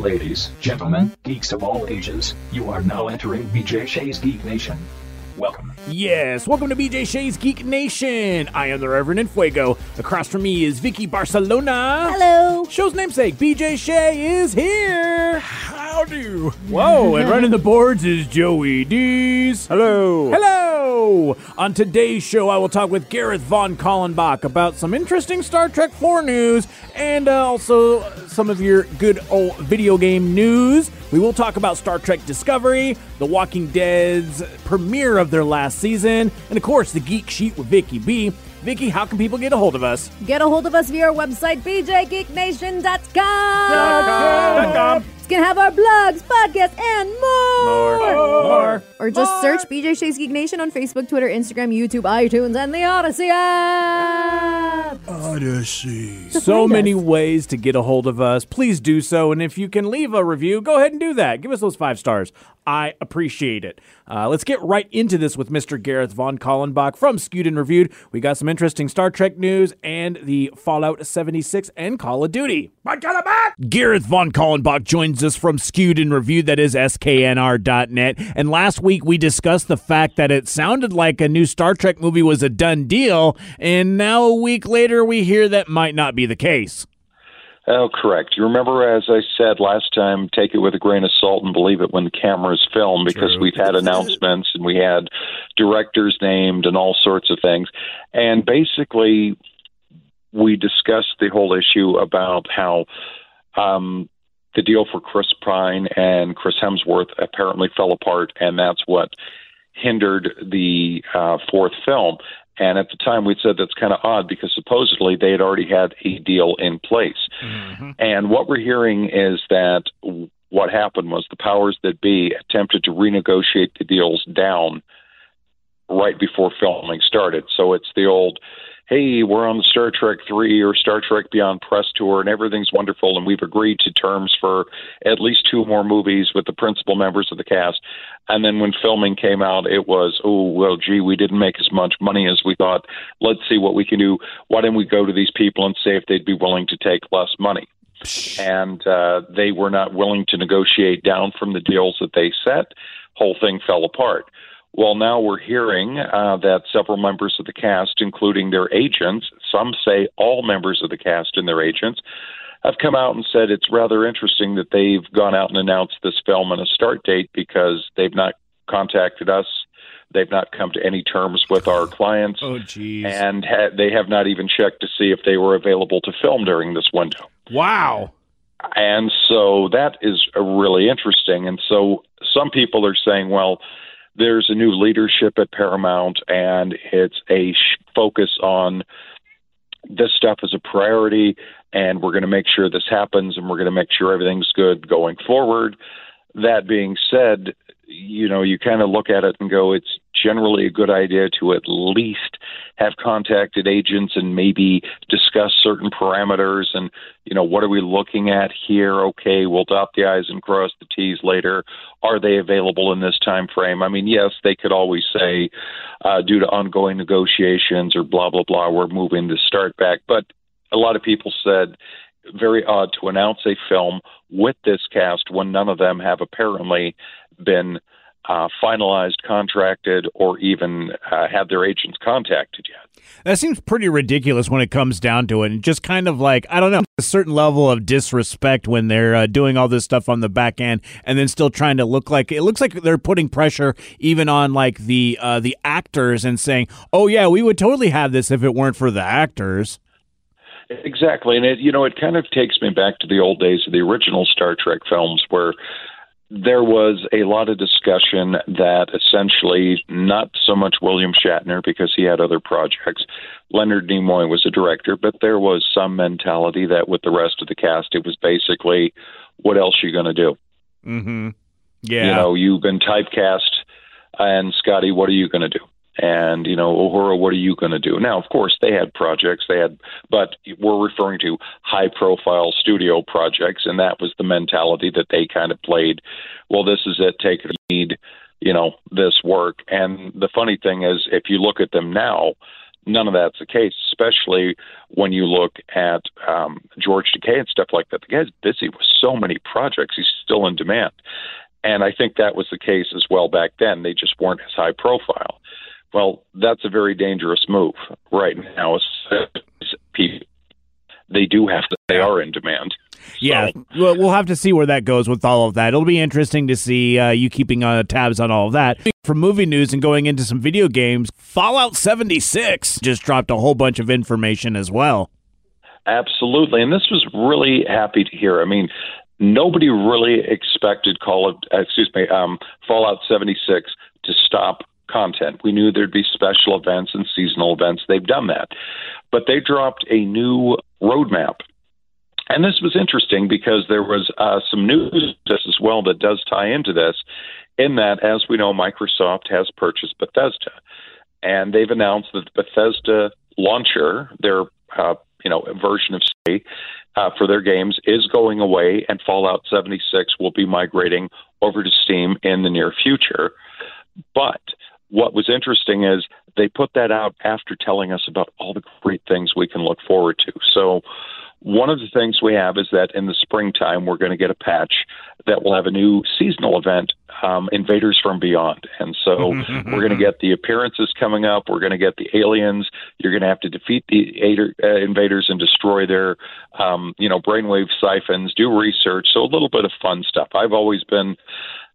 Ladies, gentlemen, geeks of all ages, you are now entering BJ Shea's Geek Nation. Welcome. Yes, welcome to BJ Shea's Geek Nation. I am the Reverend Infuego. Across from me is Vicky Barcelona. Hello. Show's namesake, BJ Shea, is here. How Howdy. Whoa, and running the boards is Joey Dees. Hello. Hello! On today's show, I will talk with Gareth Von Kallenbach about some interesting Star Trek 4 news and uh, also some of your good old video game news. We will talk about Star Trek Discovery, The Walking Dead's premiere of their last season, and of course, the Geek Sheet with Vicky B. Vicky, how can people get a hold of us? Get a hold of us via our website, bjgeeknation.com. It's going to have our blogs, podcasts, and more. More. more. Or just search BJ Shea's Geek Nation on Facebook, Twitter, Instagram, YouTube, iTunes, and the Audacy app. Audacy. To so many us. ways to get a hold of us. Please do so. And if you can leave a review, go ahead and do that. Give us those five stars. I appreciate it. Uh, let's get right into this with Mr. Gareth Von Kallenbach from Skewed and Reviewed. We got some interesting Star Trek news and the Fallout 76 and Call of Duty. Gareth Von Kallenbach joins us from Skewed and Reviewed, that is SKNR.net. And last week we discussed the fact that it sounded like a new Star Trek movie was a done deal. And now a week later we hear that might not be the case. Oh, correct. You remember, as I said last time, take it with a grain of salt and believe it when the cameras film because we've had announcements and we had directors named and all sorts of things. And basically, we discussed the whole issue about how um, the deal for Chris Pine and Chris Hemsworth apparently fell apart, and that's what hindered the uh, fourth film. And at the time, we said that's kind of odd because supposedly they had already had a deal in place. And what we're hearing is that what happened was the powers that be attempted to renegotiate the deals down right before filming started. So it's the old, hey, we're on the Star Trek 3 or Star Trek Beyond press tour and everything's wonderful and we've agreed to terms for at least two more movies with the principal members of the cast. And then when filming came out, it was, oh, well, gee, we didn't make as much money as we thought. Let's see what we can do. Why don't we go to these people and say if they'd be willing to take less money? and uh, they were not willing to negotiate down from the deals that they set. Whole thing fell apart. Well, now we're hearing uh, that several members of the cast, including their agents, some say all members of the cast and their agents, have come out and said it's rather interesting that they've gone out and announced this film and a start date because they've not contacted us. They've not come to any terms with our clients, Oh, jeez. and ha- they have not even checked to see if they were available to film during this window. Wow. And so that is really interesting. And so some people are saying, well, there's a new leadership at Paramount, and it's a focus on this stuff as a priority, and we're going to make sure this happens, and we're going to make sure everything's good going forward. That being said, you know, you kind of look at it and go, it's generally a good idea to at least have contacted agents and maybe discuss certain parameters and, you know, what are we looking at here? Okay, we'll dot the I's and cross the T's later. Are they available in this time frame? I mean, yes, they could always say, uh, due to ongoing negotiations or blah, blah, blah, we're moving the start back. But a lot of people said, very odd to announce a film with this cast when none of them have apparently been uh, finalized, contracted, or even uh, had their agents contacted yet. That seems pretty ridiculous when it comes down to it. And just kind of like, I don't know, a certain level of disrespect when they're uh, doing all this stuff on the back end and then still trying to look like it looks like they're putting pressure even on like the uh, the actors and saying, "Oh yeah, we would totally have this if it weren't for the actors." Exactly, and it you know it kind of takes me back to the old days of the original Star Trek films where there was a lot of discussion that essentially not so much William Shatner because he had other projects. Leonard Nimoy was a director, but there was some mentality that with the rest of the cast, it was basically, what else are you going to do? Mm-hmm. Yeah. You know, you've been typecast, and Scotty, what are you going to do? And you know, Uhura, what are you going to do? Now, of course, they had projects, they had, but we're referring to high-profile studio projects, and that was the mentality that they kind of played. Well, this is it. Take it, need, you know, this work. And the funny thing is, if you look at them now, none of that's the case, especially when you look at um, George Takei and stuff like that. The guy's busy with so many projects; he's still in demand, and I think that was the case as well back then. They just weren't as high profile. Well, that's a very dangerous move right now. People, they do have to; they are in demand. Yeah, So- well, we'll have to see where that goes with all of that. It'll be interesting to see uh, you keeping uh, tabs on all of that. From movie news and going into some video games, Fallout 76 just dropped a whole bunch of information as well. Absolutely, and this was really happy to hear. I mean, nobody really expected Call of excuse me um, Fallout 76 to stop content. We knew there'd be special events and seasonal events. They've done that, but they dropped a new roadmap. And this was interesting because there was uh, some news as well that does tie into this. In that, as we know, Microsoft has purchased Bethesda, and they've announced that the Bethesda launcher, their uh, you know version of Stay uh, for their games, is going away, and Fallout 76 will be migrating over to Steam in the near future. But what was interesting is they put that out after telling us about all the great things we can look forward to. So one of the things we have is that in the springtime we're going to get a patch that will have a new seasonal event, um, Invaders from Beyond, and so we're going to get the appearances coming up. We're going to get the aliens. You're going to have to defeat the Ader- uh, invaders and destroy their, um, you know, brainwave siphons. Do research, so a little bit of fun stuff. I've always been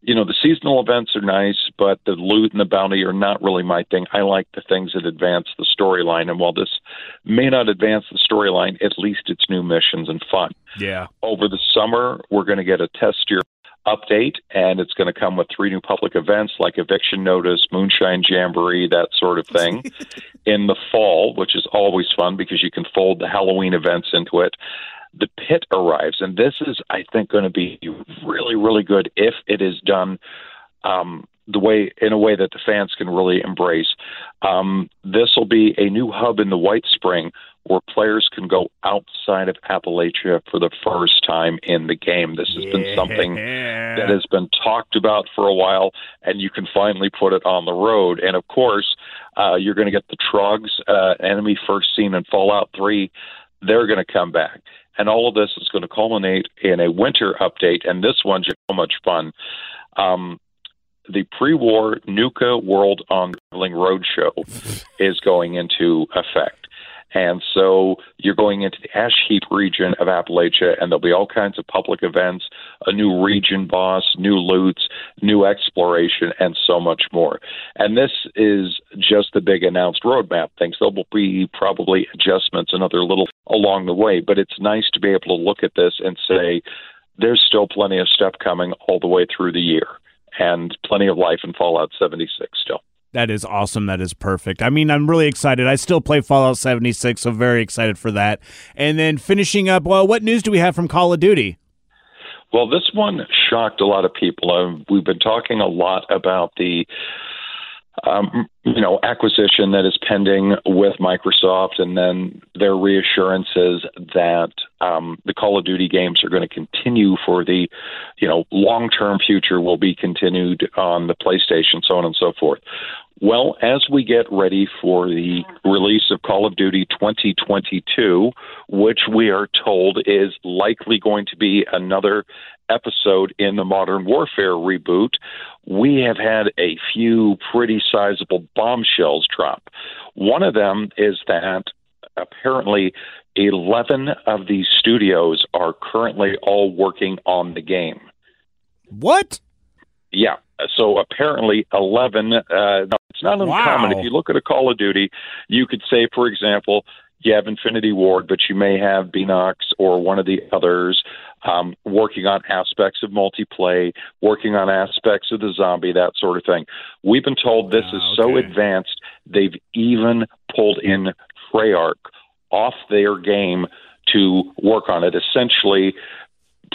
you know, the seasonal events are nice, but the loot and the bounty are not really my thing. I like the things that advance the storyline. And while this may not advance the storyline, at least it's new missions and fun. Yeah. Over the summer, we're going to get a test year update, and it's going to come with three new public events like Eviction Notice, Moonshine Jamboree, that sort of thing. In the fall, which is always fun because you can fold the Halloween events into it the pit arrives, and this is, I think, going to be really, really good if it is done um, the way in a way that the fans can really embrace. Um, this will be a new hub in the White Spring where players can go outside of Appalachia for the first time in the game. This has been something that has been talked about for a while, and you can finally put it on the road. And of course, uh, you're going to get the Trogs, uh, enemy first seen in Fallout 3. They're going to come back. And all of this is going to culminate in a winter update, and this one's so much fun. Um, the pre-war Nuka World on Traveling Roadshow is going into effect. And so you're going into the ash heap region of Appalachia, and there'll be all kinds of public events, a new region boss, new loots, new exploration, and so much more. And this is just the big announced roadmap things. There will be probably adjustments and other little along the way, but it's nice to be able to look at this and say, there's still plenty of stuff coming all the way through the year, and plenty of life in Fallout 76 still. That is awesome. That is perfect. I mean, I'm really excited. I still play Fallout 76, so very excited for that. And then finishing up, well, what news do we have from Call of Duty? Well, this one shocked a lot of people. Uh, we've been talking a lot about the um, you know acquisition that is pending with Microsoft, and then their reassurances that um, the Call of Duty games are going to continue for the you know long term future will be continued on the PlayStation, so on and so forth. Well, as we get ready for the release of Call of Duty 2022, which we are told is likely going to be another episode in the Modern Warfare reboot, we have had a few pretty sizable bombshells drop. One of them is that apparently 11 of these studios are currently all working on the game. What? Yeah. So apparently 11. Uh, it's not uncommon. Wow. If you look at a Call of Duty, you could say, for example, you have Infinity Ward, but you may have Beenox or one of the others um, working on aspects of multiplayer, working on aspects of the zombie, that sort of thing. We've been told this is so advanced, they've even pulled in Treyarch off their game to work on it. Essentially,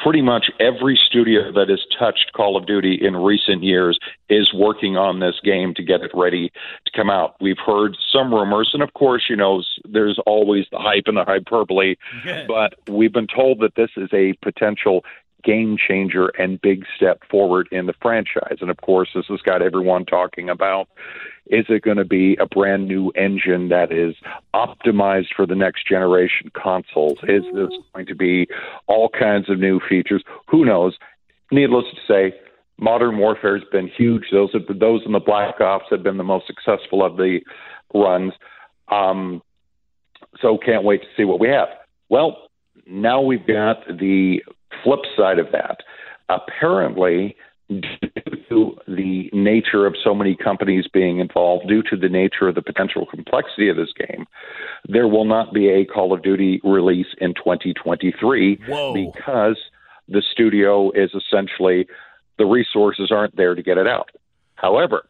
pretty much every studio that has touched Call of Duty in recent years is working on this game to get it ready to come out. We've heard some rumors, and of course, you know, there's always the hype and the hyperbole, but we've been told that this is a potential game changer and big step forward in the franchise. And of course, this has got everyone talking about is it going to be a brand new engine that is optimized for the next generation consoles? Is this going to be all kinds of new features? Who knows? Needless to say, Modern Warfare has been huge. Those have, those in the Black Ops have been the most successful of the runs. Um, so can't wait to see what we have. Well, now we've got the flip side of that. Apparently, due to the nature of so many companies being involved, due to the nature of the potential complexity of this game, there will not be a Call of Duty release in 2023 Whoa. because the studio is essentially the resources aren't there to get it out. However,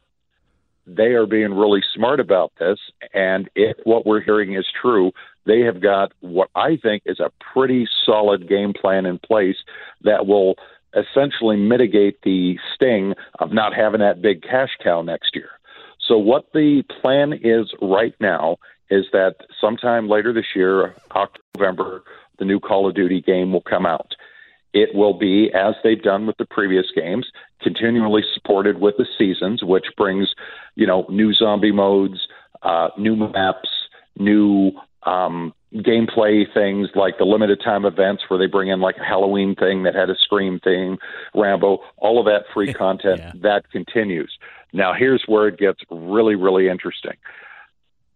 they are being really smart about this, and if what we're hearing is true, they have got what I think is a pretty solid game plan in place that will essentially mitigate the sting of not having that big cash cow next year. So, what the plan is right now is that sometime later this year, October, November, the new Call of Duty game will come out. It will be, as they've done with the previous games, continually supported with the seasons, which brings, you know, new zombie modes, uh, new maps, new um, gameplay things like the limited time events where they bring in like a Halloween thing that had a Scream theme, Rambo, all of that free content Yeah. that continues. Now, here's where it gets really, really interesting.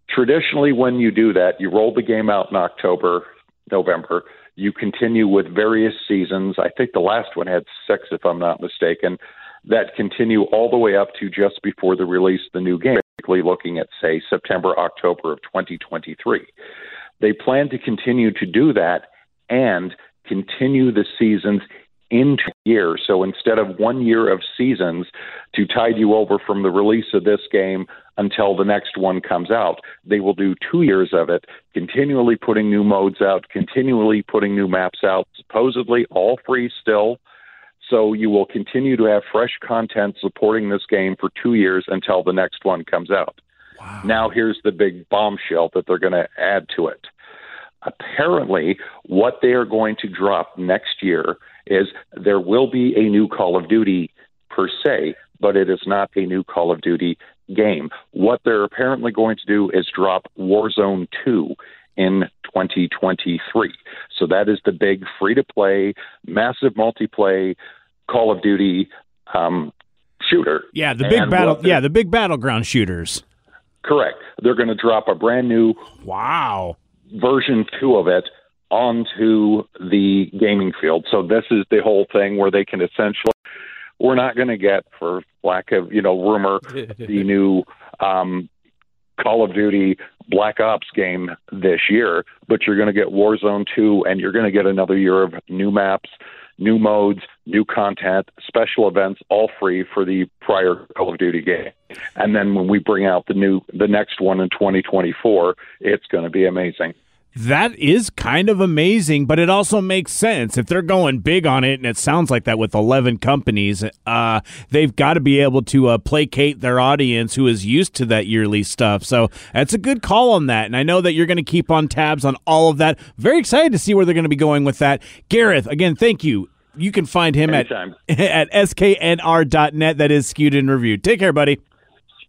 Traditionally, when you do that, you roll the game out in October, November. You continue with various seasons. I think the last one had six, if I'm not mistaken, that continue all the way up to just before the release of the new game, looking at, say, September, October of 2023. They plan to continue to do that and continue the seasons into year. So instead of one year of seasons to tide you over from the release of this game until the next one comes out, they will do two years of it, continually putting new modes out, continually putting new maps out, supposedly all free still. So you will continue to have fresh content supporting this game for two years until the next one comes out. Now here's the big bombshell that they're going to add to it. Apparently, what they are going to drop next year is there will be a new Call of Duty per se, but it is not a new Call of Duty game. What they're apparently going to do is drop Warzone 2 in 2023. So that is the big free to play, massive multiplayer Call of Duty um, shooter. Yeah, the big And battle. Yeah, the big battleground shooters. Correct. They're going to drop a brand new Wow. version two of it onto the gaming field. So this is the whole thing where they can essentially we're not going to get, for lack of you know rumor, the new um, Call of Duty Black Ops game this year, but you're going to get Warzone 2 and you're going to get another year of new maps, new modes, new content, special events, all free for the prior Call of Duty game. And then when we bring out the new the next one in 2024, it's going to be amazing. That is kind of amazing, but it also makes sense. If they're going big on it, and it sounds like that with 11 companies, uh, they've got to be able to uh, placate their audience who is used to that yearly stuff. So that's a good call on that. And I know that you're going to keep on tabs on all of that. Very excited to see where they're going to be going with that. Gareth, again, thank you. You can find him Anytime. at, at sknr.net. That is skewed and reviewed. Take care, buddy.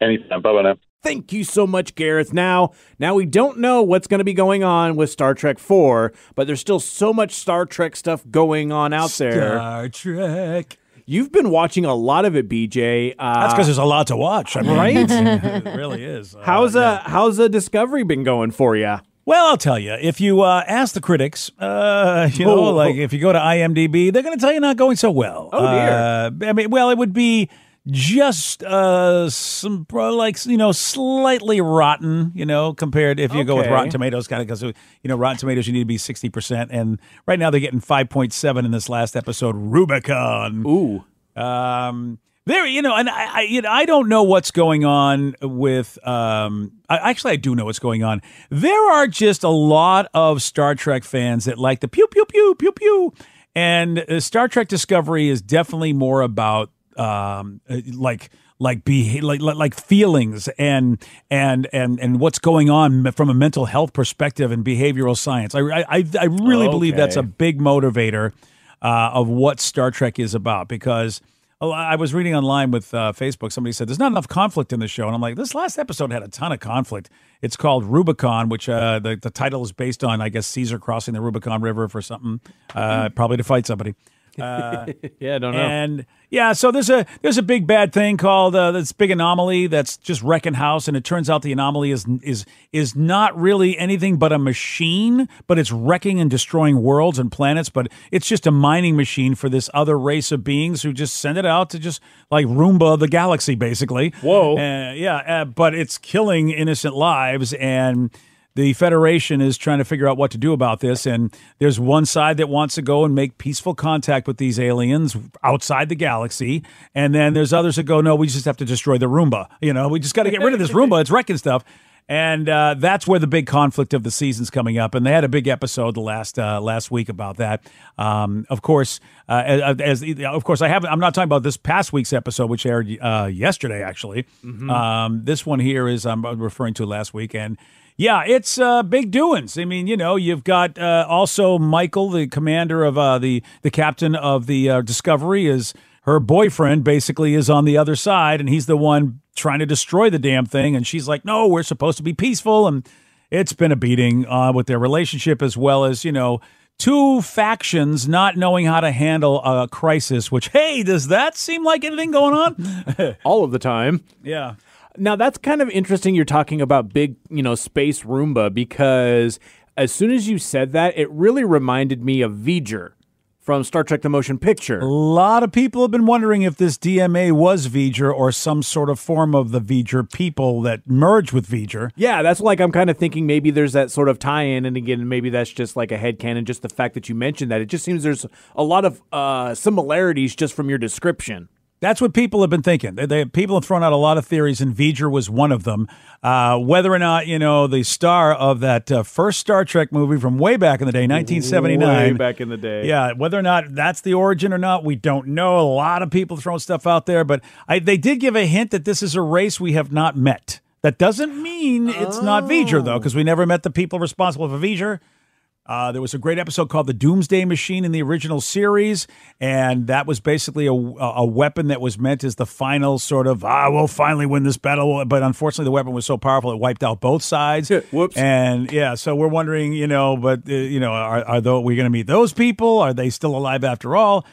Anytime. Bye bye now. Thank you so much, Gareth. Now, now we don't know what's going to be going on with Star Trek 4, but there's still so much Star Trek stuff going on out there. Star Trek. You've been watching a lot of it, BJ. Uh, That's because there's a lot to watch. I mean, Right? it really is. Uh, how's yeah. uh how's the Discovery been going for you? Well, I'll tell you. If you uh, ask the critics, uh, you know, Oh. like if you go to IMDb, they're going to tell you not going so well. Oh, dear. Uh, I mean, well, it would be just uh, some like you know slightly rotten, you know, compared if you go with Rotten Tomatoes, kind of because you know Rotten Tomatoes you need to be sixty percent, and right now they're getting five point seven in this last episode, Rubicon. Ooh. Um, there, you know, and I, I, you know, I don't know what's going on with. Um, I, actually, I do know what's going on. There are just a lot of Star Trek fans that like the pew pew pew pew pew, and uh, Star Trek Discovery is definitely more about um, uh, like like be like like feelings and and and and what's going on from a mental health perspective and behavioral science. I I I really believe that's a big motivator. uh, of what Star Trek is about because. I was reading online with uh, Facebook. Somebody said there's not enough conflict in the show, and I'm like, this last episode had a ton of conflict. It's called Rubicon, which uh, the the title is based on, I guess, Caesar crossing the Rubicon River for something, uh, probably to fight somebody. Yeah, I don't know. And yeah, so there's a there's a big bad thing called uh, this big anomaly that's just wrecking house, and it turns out the anomaly is is is not really anything but a machine, but it's wrecking and destroying worlds and planets. But it's just a mining machine for this other race of beings who just send it out to just like Roomba the galaxy, basically. Whoa. Uh, yeah, uh, but it's killing innocent lives and the Federation is trying to figure out what to do about this. And there's one side that wants to go and make peaceful contact with these aliens outside the galaxy. And then there's others that go, no, we just have to destroy the Roomba. You know, we just got to get rid of this Roomba. It's wrecking stuff. And uh, that's where the big conflict of the season's coming up. And they had a big episode the last uh, last week about that. Um, of course, uh, as, as of course I haven't. I'm not talking about this past week's episode, which aired uh, yesterday. Actually, um, this one here is I'm referring to last week, and yeah, it's uh, big doings. I mean, you know, you've got uh, also Michael, the commander of uh, the the captain of the uh, Discovery, is her boyfriend. Basically, is on the other side, and he's the one trying to destroy the damn thing. And she's like, "No, we're supposed to be peaceful." And it's been a beating uh, with their relationship, as well as you know. Two factions not knowing how to handle a crisis, which, hey, does that seem like anything going on? All of the time. yeah. Now that's kind of interesting. You're talking about big, you know, space Roomba because as soon as you said that, it really reminded me of V'ger from Star Trek: The Motion Picture. A lot of people have been wondering if this DMA was V'ger or some sort of form of the V'ger people that merged with V'ger. Yeah, that's like I'm kind of thinking maybe there's that sort of tie-in, and again, maybe that's just like a headcanon, just the fact that you mentioned that. It just seems there's a lot of uh, similarities just from your description. That's what people have been thinking. They, they, people have thrown out a lot of theories, and V'ger was one of them. Uh, whether or not, you know, the star of that uh, first Star Trek movie from way back in the day, 1979. Way back in the day. Yeah, whether or not that's the origin or not, we don't know. A lot of people throwing stuff out there, but I, they did give a hint that this is a race we have not met. That doesn't mean it's not V'ger, though, because we never met the people responsible for V'ger. Uh, there was a great episode called the Doomsday Machine in the original series, and that was basically a, a weapon that was meant as the final sort of ah, we'll finally win this battle. But unfortunately, the weapon was so powerful it wiped out both sides. Whoops. And yeah, so we're wondering, you know, but uh, you know, are are tho- we going to meet those people? Are they still alive after all?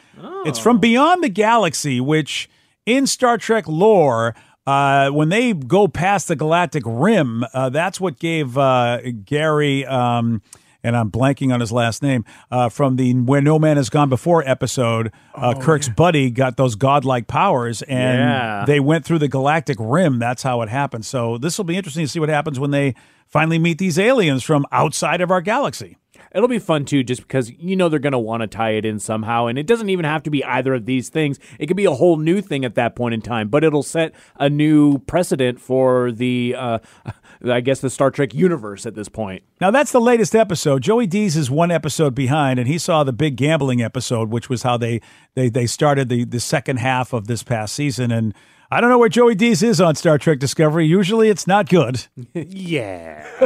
It's from beyond the galaxy, which in Star Trek lore. Uh, when they go past the galactic rim, uh, that's what gave uh, Gary, um, and I'm blanking on his last name, uh, from the Where No Man Has Gone Before episode. Uh, Kirk's buddy got those godlike powers, and Yeah. they went through the galactic rim. That's how it happened. So this will be interesting to see what happens when they finally meet these aliens from outside of our galaxy. It'll be fun too, just because you know they're going to want to tie it in somehow. And it doesn't even have to be either of these things. It could be a whole new thing at that point in time, but it'll set a new precedent for the, uh, I guess, the Star Trek universe at this point. Now that's the latest episode. Joey Dees is one episode behind, and he saw the big gambling episode, which was how they they they started the the second half of this past season. And I don't know where Joey Dees is on Star Trek Discovery. Usually, it's not good. Yeah.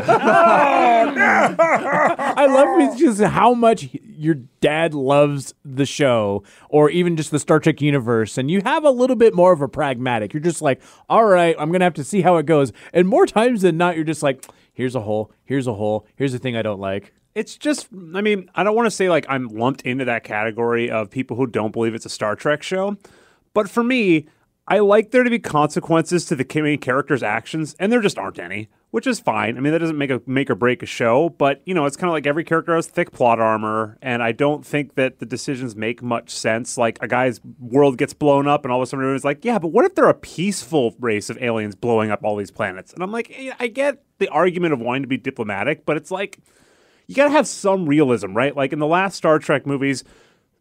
I love just how much your dad loves the show or even just the Star Trek universe. And you have a little bit more of a pragmatic. You're just like, all right, I'm going to have to see how it goes. And more times than not, you're just like, here's a hole, here's a hole, here's the thing I don't like. It's just, I mean, I don't want to say like I'm lumped into that category of people who don't believe it's a Star Trek show, but for me, I like there to be consequences to the main character's actions, and there just aren't any, which is fine. I mean, that doesn't make a make or break a show, but you know, it's kind of like every character has thick plot armor, and I don't think that the decisions make much sense. Like a guy's world gets blown up, and all of a sudden everyone's like, "Yeah, but what if they're a peaceful race of aliens blowing up all these planets?" And I'm like, eh, I get the argument of wanting to be diplomatic, but it's like you got to have some realism, right? Like in the last Star Trek movies,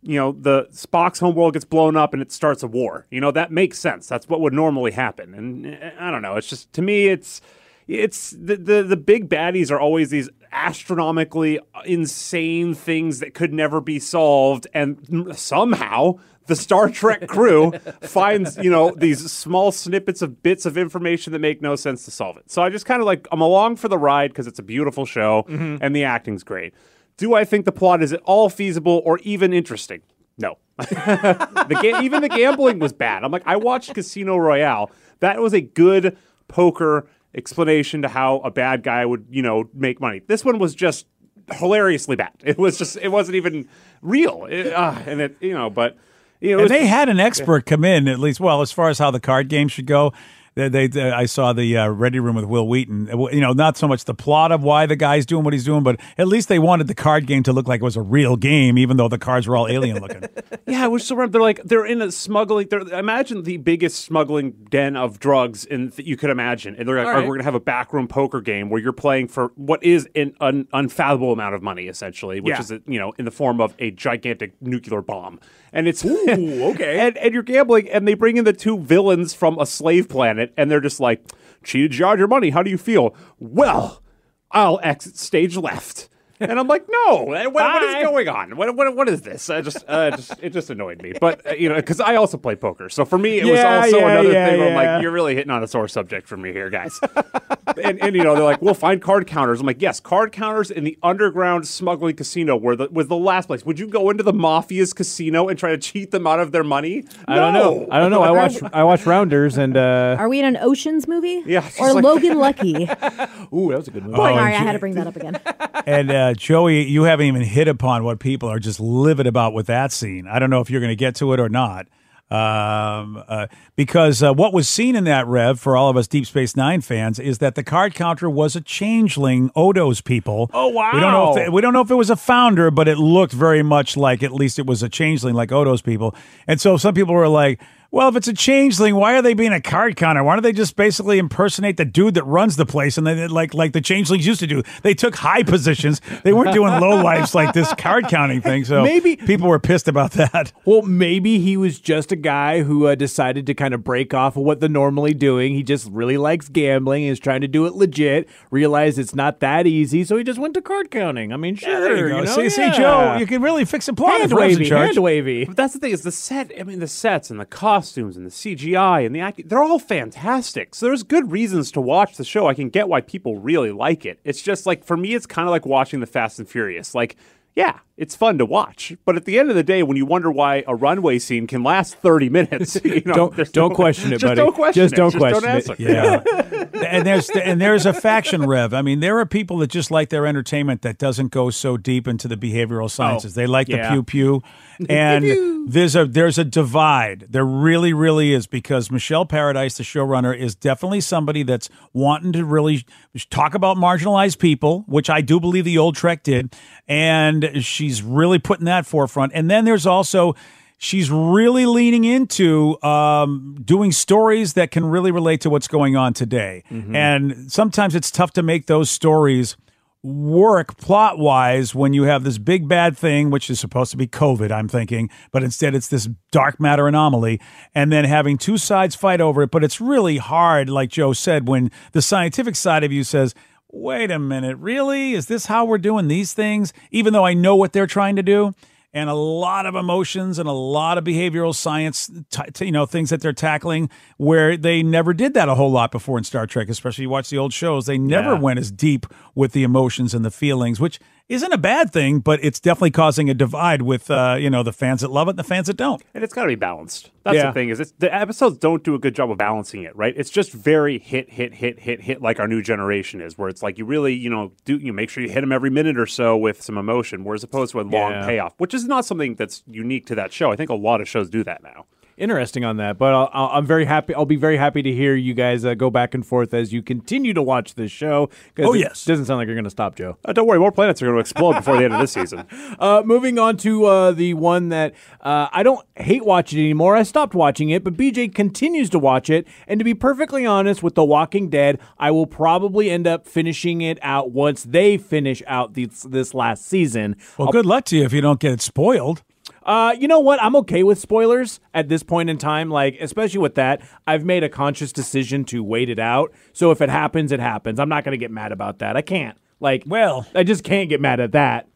you know, the Spock's homeworld gets blown up and it starts a war. You know, that makes sense. That's what would normally happen. And eh, I don't know. It's just to me, it's it's the the, the big baddies are always these astronomically insane things that could never be solved, and somehow the Star Trek crew finds, you know, these small snippets of bits of information that make no sense to solve it. So I just kind of like, I'm along for the ride because it's a beautiful show and the acting's great. Do I think the plot is at all feasible or even interesting? No. the ga- even the gambling was bad. I'm like, I watched Casino Royale. That was a good poker explanation to how a bad guy would, you know, make money. This one was just hilariously bad. It was just, it wasn't even real. It, uh, and it, you know, but you know, was- they had an expert come in, at least, well, as far as how the card game should go. They, they, they- I saw the uh, Ready Room with Wil Wheaton. Uh, You know, not so much the plot of why the guy's doing what he's doing, but at least they wanted the card game to look like it was a real game, even though the cards were all alien looking. Yeah, which so they're like they're in a smuggling. They're imagine the biggest smuggling den of drugs in that you could imagine, and they're like, All "Oh, right. we're gonna have a backroom poker game where you're playing for what is an un- unfathomable amount of money, essentially, which Yeah. is you know in the form of a gigantic nuclear bomb, and it's okay. and and you're gambling, and they bring in the two villains from a slave planet, and they're just like, cheated you out of your money. How do you feel? Well, I'll exit stage left. And I'm like, no, what, what is going on? What, what, what is this? I just, uh, just, it just annoyed me. But uh, you know, because I also play poker, so for me, it was also yeah, another yeah, thing where I'm like, you're really hitting on a sore subject for me here, guys. and, and you know, they're like, we'll find card counters. I'm like, yes, card counters in the underground smuggling casino where the was the last place. Would you go into the mafia's casino and try to cheat them out of their money? I don't know. I don't know. I watch I watch Rounders and uh Are we in an Ocean's movie? Yeah, Or like- Logan Lucky? ooh, that was a good movie. Sorry, and I had to bring that up again. And uh, Joey, you haven't even hit upon what people are just livid about with that scene. I don't know if you're going to get to it or not. Um, uh, because uh, what was seen in that rev for all of us Deep Space Nine fans is that the card counter was a changeling Odo's people. Oh, wow! We don't know if we don't know if it was a founder, but it looked very much like at least it was a changeling like Odo's people. And so some people were like, well, if it's a changeling, why are they being a card counter? Why don't they just basically impersonate the dude that runs the place and they like like the changelings used to do? They took high positions. They weren't doing low lives like this card counting thing. So Maybe- people were pissed about that. Well, maybe he was just a guy who uh, decided to kind of break off of what they're normally doing. He just really likes gambling and is trying to do it legit. Realized it's not that easy, so he just went to card counting. I mean, sure, there you go. know, see, see. Joe, you can really fix a plot hand if Rev's in wavy, charge. hand wavy. But that's the thing is the set. I mean, the sets and the costumes and the CGI and the acting, they're all fantastic. So there's good reasons to watch the show. I can get why people really like it. It's just like for me, it's kind of like watching the Fast and Furious. Like, yeah, it's fun to watch, but at the end of the day, when you wonder why a runway scene can last 30 minutes, you know, Don't- don't no- question it, just buddy. Don't question Just it. don't just question don't it. answer. Yeah, and there's and there's a faction rev. I mean, there are people that just like their entertainment that doesn't go so deep into the behavioral oh, sciences. they like yeah. the pew pew, and there's a there's a divide. There really really is because Michelle Paradise, the showrunner, is definitely somebody that's wanting to really talk about marginalized people, which I do believe the old Trek did, and she's really putting that forefront. And then there's also she's really leaning into um, doing stories that can really relate to what's going on today. And sometimes it's tough to make those stories work plot wise when you have this big bad thing, which is supposed to be COVID, I'm thinking, but instead it's this dark matter anomaly, and then having two sides fight over it. But it's really hard, like Joe said, when the scientific side of you says, wait a minute, really? Is this how we're doing these things? Even though I know what they're trying to do. And a lot of emotions and a lot of behavioral science, t- you know, things that they're tackling where they never did that a whole lot before in Star Trek, especially you watch the old shows. They never Yeah. went as deep with the emotions and the feelings, which isn't a bad thing, but it's definitely causing a divide with, uh, you know, the fans that love it and the fans that don't. And it's got to be balanced. That's Yeah. the thing is, it's, the episodes don't do a good job of balancing it. Right? It's just very hit, hit, hit, hit, hit, like our new generation is, where it's like you really, you know, do you make sure you hit them every minute or so with some emotion, whereas opposed to a long Yeah. payoff, which is not something that's unique to that show. I think a lot of shows do that now. Interesting on that, but I'll, I'll, I'm very happy. I'll be very happy to hear you guys uh, go back and forth as you continue to watch this show. Oh, it yes. doesn't sound like you're going to stop, Joe. Uh, don't worry, more planets are going to explode before the end of this season. Uh, moving on to uh, the one that uh, I don't hate watching anymore. I stopped watching it, but BJ continues to watch it. And to be perfectly honest, with The Walking Dead, I will probably end up finishing it out once they finish out this, this last season. Well, good luck to you if you don't get it spoiled. Uh, you know what? I'm okay with spoilers at this point in time. Like, especially with that, I've made a conscious decision to wait it out. So if it happens, it happens. I'm not going to get mad about that. I can't. Like, Well- I just can't get mad at that.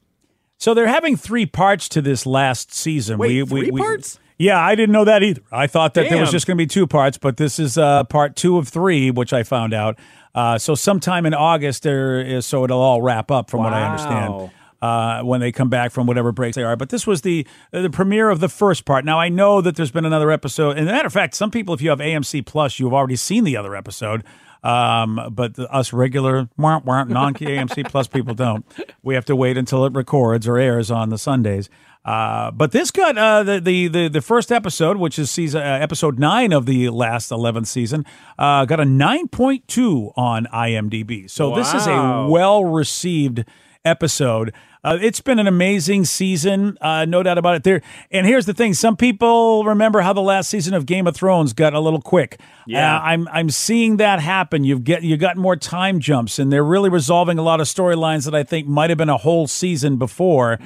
So they're having three parts to this last season. Wait, three parts? Yeah, I didn't know that either. I thought that there was just going to be two parts, but this is uh, part two of three, which I found out. Uh, so sometime in August, there is, so it'll all wrap up from what I understand. Wow. uh, when they come back from whatever breaks they are. But this was the the premiere of the first part. Now I know that there's been another episode. And as a matter of fact, some people, if you have AMC Plus, you've already seen the other episode. Um, but the, us regular non AMC Plus people don't. We have to wait until it records or airs on the Sundays. Uh, but this got uh, the, the the the first episode, which is season uh, episode nine of the last eleventh season, uh, got a nine point two on IMDb. So this is a well received episode. Uh, it's been an amazing season, uh, no doubt about it. There, and here's the thing: some people remember how the last season of Game of Thrones got a little quick. Yeah. Uh, I'm I'm seeing that happen. You've get you got more time jumps, and they're really resolving a lot of storylines that I think might have been a whole season before.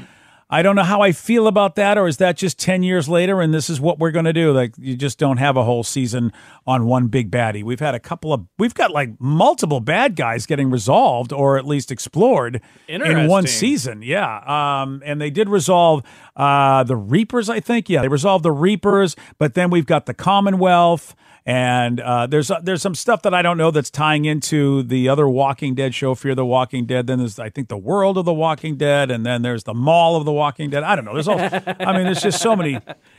I don't know how I feel about that, or is that just 10 years later and this is what we're going to do? Like, you just don't have a whole season on one big baddie. We've had a couple of, we've got like multiple bad guys getting resolved or at least explored in one season. Yeah. Um, and they did resolve uh, the Reapers, I think. Yeah, they resolved the Reapers, but then we've got the Commonwealth. And uh, there's there's some stuff that I don't know that's tying into the other Walking Dead show, Fear the Walking Dead. Then there's I think the World of the Walking Dead, and then there's the Mall of the Walking Dead. I don't know. There's all I mean, there's just so many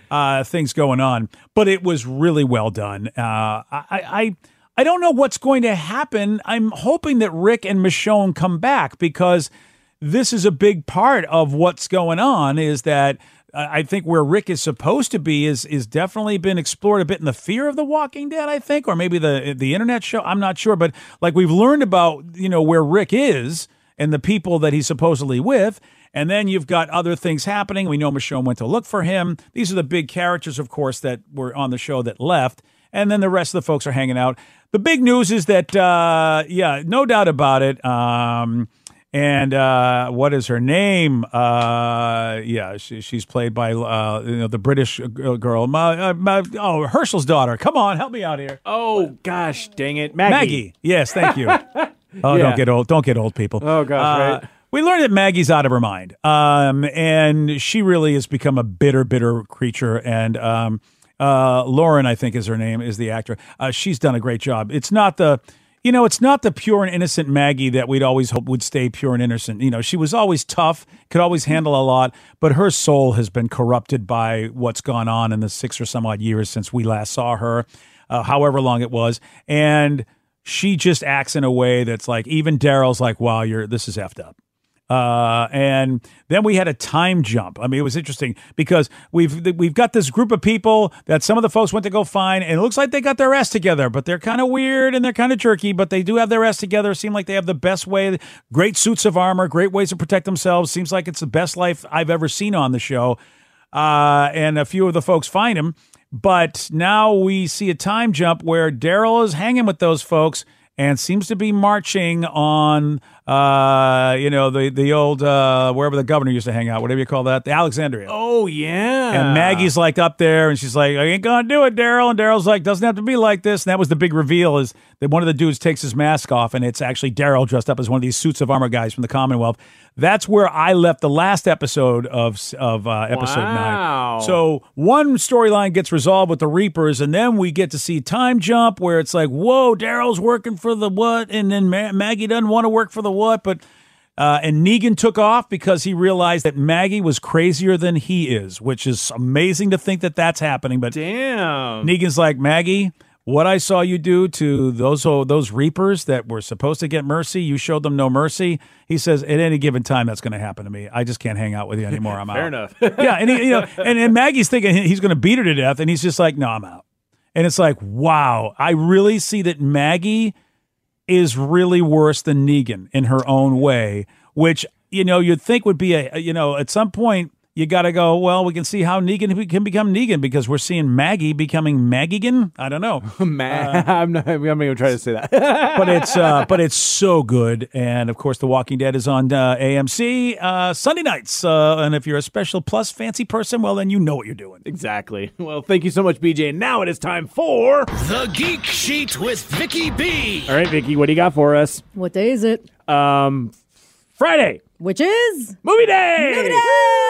uh, things going on. But it was really well done. Uh, I, I I don't know what's going to happen. I'm hoping that Rick and Michonne come back because this is a big part of what's going on. Is that uh, I think where Rick is supposed to be is is definitely been explored a bit in the Fear of the Walking Dead, I think, or maybe the the internet show. I'm not sure, but like we've learned about you know where Rick is and the people that he's supposedly with. And then you've got other things happening. We know Michonne went to look for him. These are the big characters, of course, that were on the show that left. And then the rest of the folks are hanging out. The big news is that, uh, yeah, no doubt about it. Um, and uh, what is her name? Uh, yeah, she, she's played by uh, you know the British girl. Ma, uh, Ma, oh, Hershel's daughter. Come on, help me out here. Oh gosh, dang it, Maggie. Maggie. Yes, thank you. oh, Yeah. don't get old. Don't get old, people. Oh, gosh, Uh, right. We learned that Maggie's out of her mind, um, and she really has become a bitter, bitter creature. And um, uh, Lauren, I think, is her name, is the actor. Uh, she's done a great job. It's not the, you know, it's not the pure and innocent Maggie that we'd always hope would stay pure and innocent. You know, she was always tough, could always handle a lot, but her soul has been corrupted by what's gone on in the six or some odd years since we last saw her, uh, however long it was, and she just acts in a way that's like even Daryl's like, "Wow, you're this is effed up." Uh, and then we had a time jump. I mean, it was interesting because we've we've got this group of people that some of the folks went to go find, and it looks like they got their ass together, but they're kind of weird and they're kind of jerky, but they do have their ass together. Seem like they have the best way, great suits of armor, great ways to protect themselves. Seems like it's the best life I've ever seen on the show. Uh, and a few of the folks find him, but now we see a time jump where Daryl is hanging with those folks and seems to be marching on uh you know the the old uh wherever the governor used to hang out whatever you call that the alexandria. Oh yeah. and maggie's like up there and she's like i ain't gonna do it daryl. And daryl's like doesn't have to be like this. And that was the big reveal is that one of the dudes takes his mask off and it's actually daryl dressed up as one of these suits of armor guys from the commonwealth. That's where i left the last episode of of uh, episode Wow. nine so one storyline gets resolved with the reapers and then we get to see time jump where it's like whoa daryl's working for the what? And then Ma- maggie doesn't want to work for the what but uh, and Negan took off because he realized that Maggie was crazier than he is, which is amazing to think that that's happening. But Damn. Negan's like Maggie, what I saw you do to those oh, those reapers that were supposed to get mercy, you showed them no mercy. He says at any given time that's going to happen to me. I just can't hang out with you anymore. I'm out. Fair enough. yeah, and he, you know, and, and Maggie's thinking he's going to beat her to death, and he's just like, no, I'm out. And it's like, wow, I really see that Maggie is really worse than Negan in her own way, which you know you'd think would be a you know at some point you got to go. Well, we can see how Negan can become Negan because we're seeing Maggie becoming Maggigan. I don't know, Man, I'm not. I'm not even trying to say that. but it's uh, but it's so good. And of course, The Walking Dead is on uh, AMC uh, Sunday nights. Uh, and if you're a special plus fancy person, well, then you know what you're doing. exactly. Well, thank you so much, BJ. And now it is time for. The Geek Sheet with Vicky B. All right, Vicky, what do you got for us? What day is it? Um, Friday. Which is Movie day! Movie day.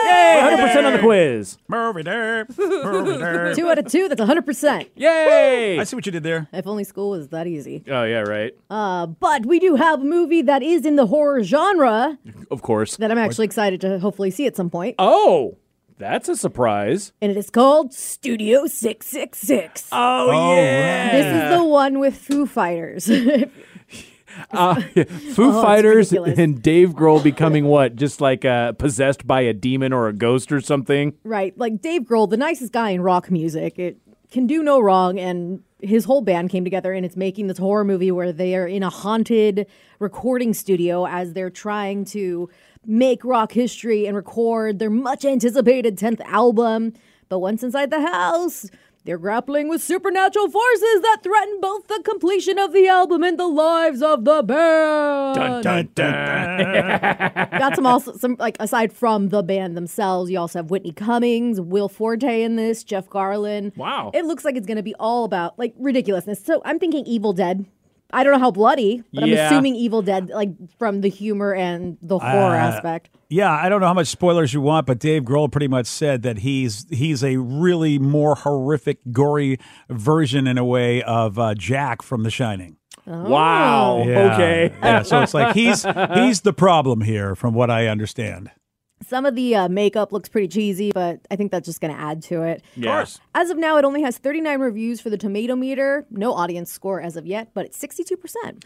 Yay! 100% on the quiz. Movie day. Movie day. Two out of two. That's 100%. Yay! I see what you did there. If only school was that easy. Oh, yeah, right. Uh, but we do have a movie that is in the horror genre Of course. that I'm actually excited to hopefully see at some point. Oh, that's a surprise. And it is called Studio 666. Oh, Oh, yeah. This is the one with Foo Fighters. Uh, Foo Oh, Fighters and Dave Grohl becoming what? Just like uh, possessed by a demon or a ghost or something? right. Like Dave Grohl, the nicest guy in rock music. It can do no wrong. And his whole band came together and it's making this horror movie where they are in a haunted recording studio as they're trying to make rock history and record their much anticipated 10th album. But once inside the house, they're grappling with supernatural forces that threaten both the completion of the album and the lives of the band. Dun, dun, dun. Got some also some like aside from the band themselves, you also have Whitney Cummings, Will Forte in this, Jeff Garlin. Wow. It looks like it's gonna be all about like ridiculousness. So I'm thinking Evil Dead. I don't know how bloody, but Yeah. I'm assuming Evil Dead, like from the humor and the horror Uh, aspect. Yeah, I don't know how much spoilers you want, but Dave Grohl pretty much said that he's he's a really more horrific, gory version in a way of uh, Jack from The Shining. Wow. Yeah, Okay. yeah, so it's like he's he's the problem here, from what I understand. Some of the uh, makeup looks pretty cheesy, but I think that's just gonna add to it. Yeah. As of now, it only has 39 reviews for the tomato meter. No audience score as of yet, but it's 62%.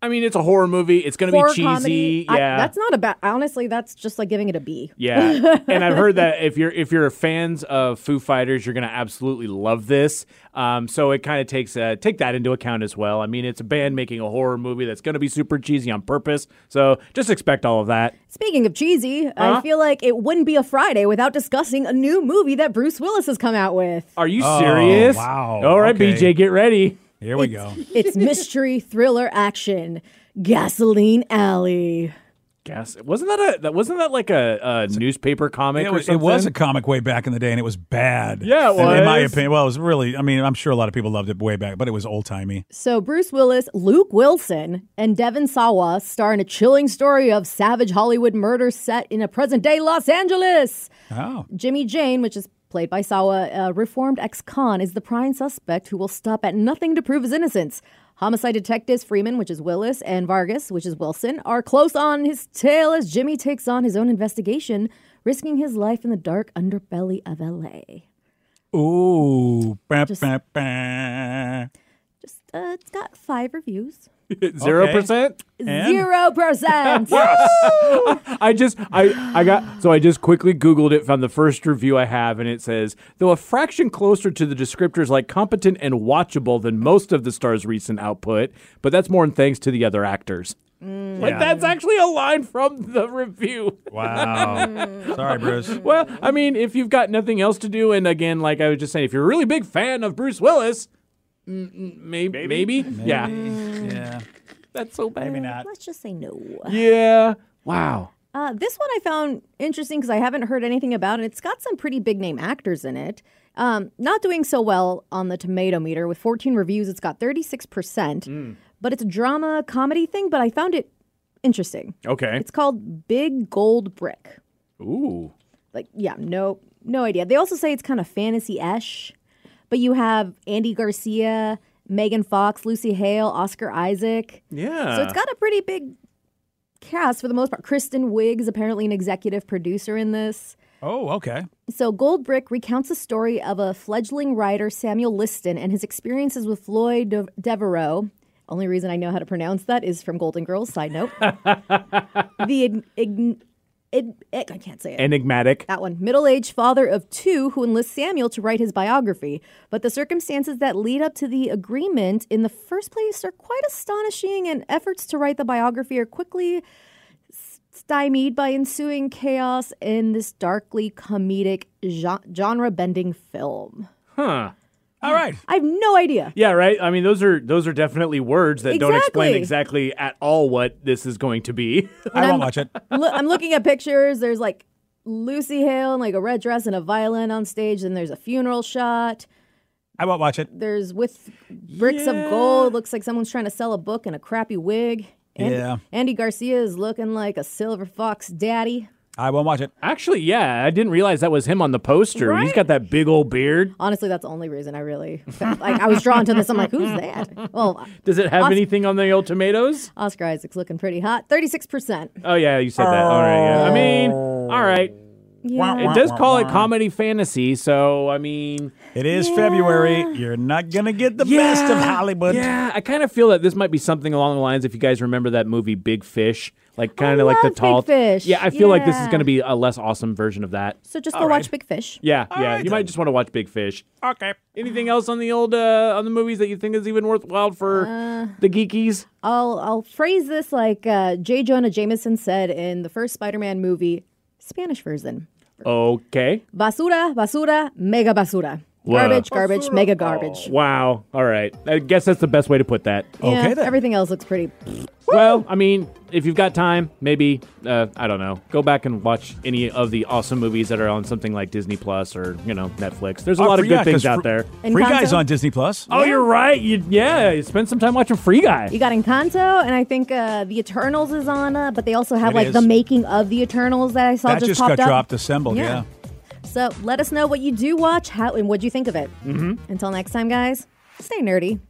I mean, it's a horror movie. It's going to be cheesy. comedy. I- yeah. that's not a bad. Honestly, that's just like giving it a B. Yeah, and I've heard that if you're if you're fans of Foo Fighters, you're gonna absolutely love this. Um, so it kind of takes uh, take that into account as well. I mean, it's a band making a horror movie that's gonna be super cheesy on purpose. So just expect all of that. Speaking of cheesy, I feel like it wouldn't be a Friday without discussing a new movie that Bruce Willis has come out with. Are you Oh, serious? wow. All right, Okay. BJ, get ready. Here we go. It's mystery thriller action, Gasoline Alley. Gas wasn't that a that wasn't that like a, a newspaper comic It or was, something? it was a comic way back in the day, and it was bad. Yeah, it In- In my opinion, well, it was really. I mean, I'm sure a lot of people loved it way back, but it was old timey. So Bruce Willis, Luke Wilson, and Devin Sawa star in a chilling story of savage Hollywood murder set in a present-day Los Angeles. Oh, Jimmy Jane, which is played by Sawa, a reformed ex-con, is the prime suspect who will stop at nothing to prove his innocence. Homicide detectives Freeman, which is Willis, and Vargas, which is Wilson, are close on his tail as Jimmy takes on his own investigation, risking his life in the dark underbelly of LA. ooh, Bah, Just- bah, bah. Just, uh, it's got five reviews. Zero percent. And? Zero percent. I just I I got so I just quickly googled it found the first review I have and it says though a fraction closer to the descriptors like competent and watchable than most of the star's recent output but that's more in thanks to the other actors. Like Yeah. that's actually a line from the review. Wow. Sorry, Bruce. Well, I mean, if you've got nothing else to do, and again, like I was just saying, if you're a really big fan of Bruce Willis, mm, mm, maybe, maybe, yeah, Yeah, that's so bad. maybe not. Let's just say no. Yeah. Wow. Uh, this one I found interesting because I haven't heard anything about it. It's got some pretty big name actors in it. Um, not doing so well on the tomato meter. With 14 reviews, it's got 36%. But it's a drama comedy thing, but I found it interesting. Okay. It's called Big Gold Brick. Ooh. Like, yeah, no, no idea. They also say it's kind of fantasy-esh, but you have Andy Garcia, Megan Fox, Lucy Hale, Oscar Isaac. Yeah. So it's got a pretty big cast for the most part. Kristen Wiig is apparently an executive producer in this. Oh, okay. So Goldbrick recounts the story of a fledgling writer, Samuel Liston, and his experiences with Floyd De- Devereaux. Only reason I know how to pronounce that is from Golden Girls. Side note. the I can't say it. enigmatic. That one. Middle aged father of two who enlists Samuel to write his biography. But the circumstances that lead up to the agreement in the first place are quite astonishing, and efforts to write the biography are quickly stymied by ensuing chaos in this darkly comedic genre bending film. Huh. All right. I have no idea. Yeah, right. I mean, those are those are definitely words that don't explain Exactly. exactly at all what this is going to be. I won't watch it. Look, I'm looking at pictures. There's like Lucy Hale in like a red dress and a violin on stage, and there's a funeral shot. I won't watch it. There's with bricks of gold. Looks like someone's trying to sell a book in a crappy wig. Andy, Yeah. Andy Garcia is looking like a silver fox daddy. I won't watch it. Actually, yeah, I didn't realize that was him on the poster. He's got that big old beard. Honestly, that's the only reason I really felt like I was drawn to this. I'm like, who's that? Well, Does it have anything on the old tomatoes? Oscar Isaac's looking pretty hot. 36%. Oh yeah, you said that. All right, yeah. I mean, all right. Yeah. It does call it comedy fantasy, so I mean, It is February. You're not gonna get the best of Hollywood. Yeah, I kind of feel that this might be something along the lines. If you guys remember that movie Big Fish, like kind of like the love Big tall Fish. Yeah, I feel like this is going to be a less awesome version of that. So just go watch Big Fish. Yeah, yeah. right, you might just want to watch Big Fish. Okay. Anything else on the old uh, on the movies that you think is even worthwhile for Uh, the geekies? I'll I'll phrase this like uh, J. Jonah Jameson said in the first Spider-Man movie, Spanish version. Okay. Basura, basura, mega basura. Whoa. Garbage, garbage, mega garbage. Wow. All right. I guess that's the best way to put that. Yeah, Okay, then. everything else looks pretty. Well, I mean, if you've got time, maybe uh, I don't know, go back and watch any of the awesome movies that are on something like Disney Plus or you know Netflix. There's a Oh, lot of good yeah, things 'cause out fr- there. Free Guy's Encanto? on Disney Plus. Oh, you're right. You, yeah, you spend some time watching Free Guy. You got Encanto, and I think uh, the Eternals is on, uh, but they also have It like is. the making of the Eternals that I saw that just, just popped got up. dropped, assembled. Yeah. Yeah. So let us know what you do watch, how and what you think of it. Mm-hmm. Until next time, guys, stay nerdy.